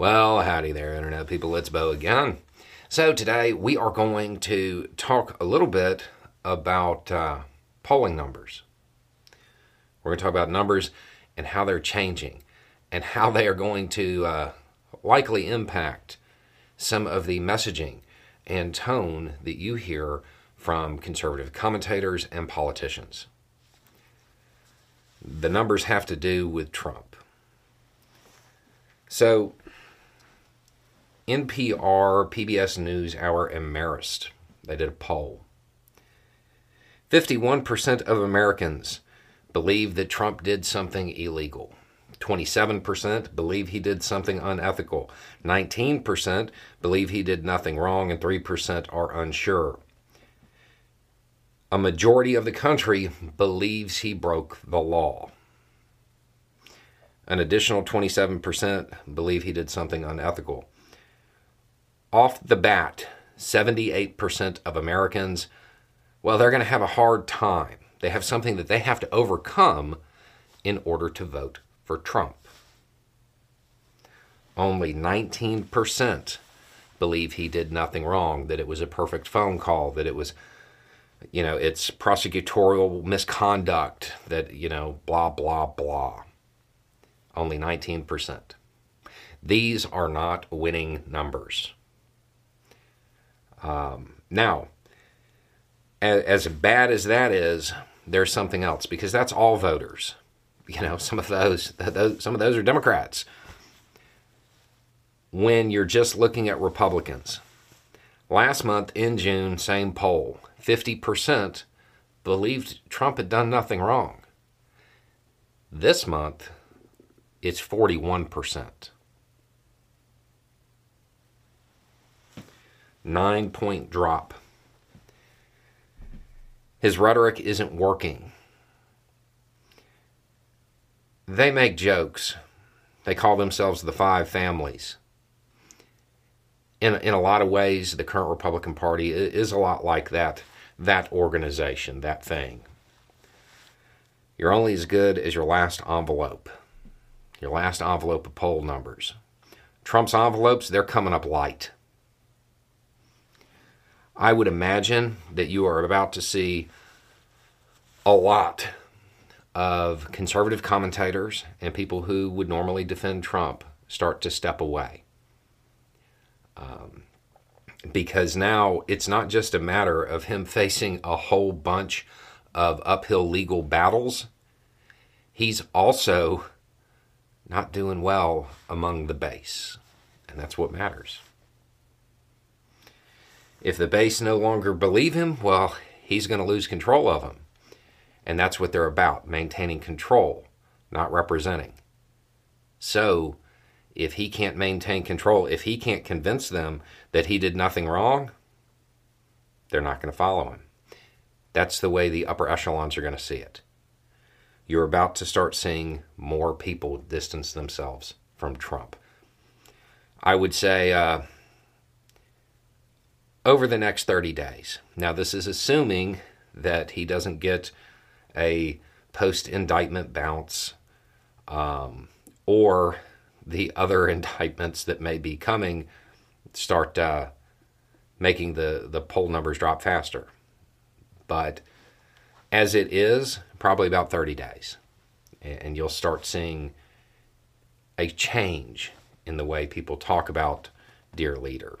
Well, howdy there, Internet people. It's Beau again. So, today we are going to talk a little bit about uh, polling numbers. We're going to talk about numbers and how they're changing and how they are going to uh, likely impact some of the messaging and tone that you hear from conservative commentators and politicians. The numbers have to do with Trump. So, NPR, PBS News Hour, and Marist, they did a poll. 51% of Americans believe that Trump did something illegal. 27% believe he did something unethical. 19% believe he did nothing wrong, and 3% are unsure. A majority of the country believes he broke the law. An additional 27% believe he did something unethical off the bat, 78% of Americans, well, they're going to have a hard time. They have something that they have to overcome in order to vote for Trump. Only 19% believe he did nothing wrong, that it was a perfect phone call, that it was, you know, it's prosecutorial misconduct, that, you know, blah, blah, blah. Only 19%. These are not winning numbers. Um, now, as, as bad as that is, there's something else because that's all voters. You know, some of those, those some of those are Democrats. When you're just looking at Republicans, last month in June, same poll, 50% believed Trump had done nothing wrong. This month, it's 41%. Nine point drop. His rhetoric isn't working. They make jokes. They call themselves the five families. In, in a lot of ways, the current Republican Party is a lot like that, that organization, that thing. You're only as good as your last envelope, your last envelope of poll numbers. Trump's envelopes, they're coming up light. I would imagine that you are about to see a lot of conservative commentators and people who would normally defend Trump start to step away. Um, because now it's not just a matter of him facing a whole bunch of uphill legal battles, he's also not doing well among the base. And that's what matters. If the base no longer believe him, well, he's going to lose control of them. And that's what they're about maintaining control, not representing. So, if he can't maintain control, if he can't convince them that he did nothing wrong, they're not going to follow him. That's the way the upper echelons are going to see it. You're about to start seeing more people distance themselves from Trump. I would say, uh, over the next 30 days. Now, this is assuming that he doesn't get a post indictment bounce um, or the other indictments that may be coming start uh, making the, the poll numbers drop faster. But as it is, probably about 30 days. And you'll start seeing a change in the way people talk about Dear Leader.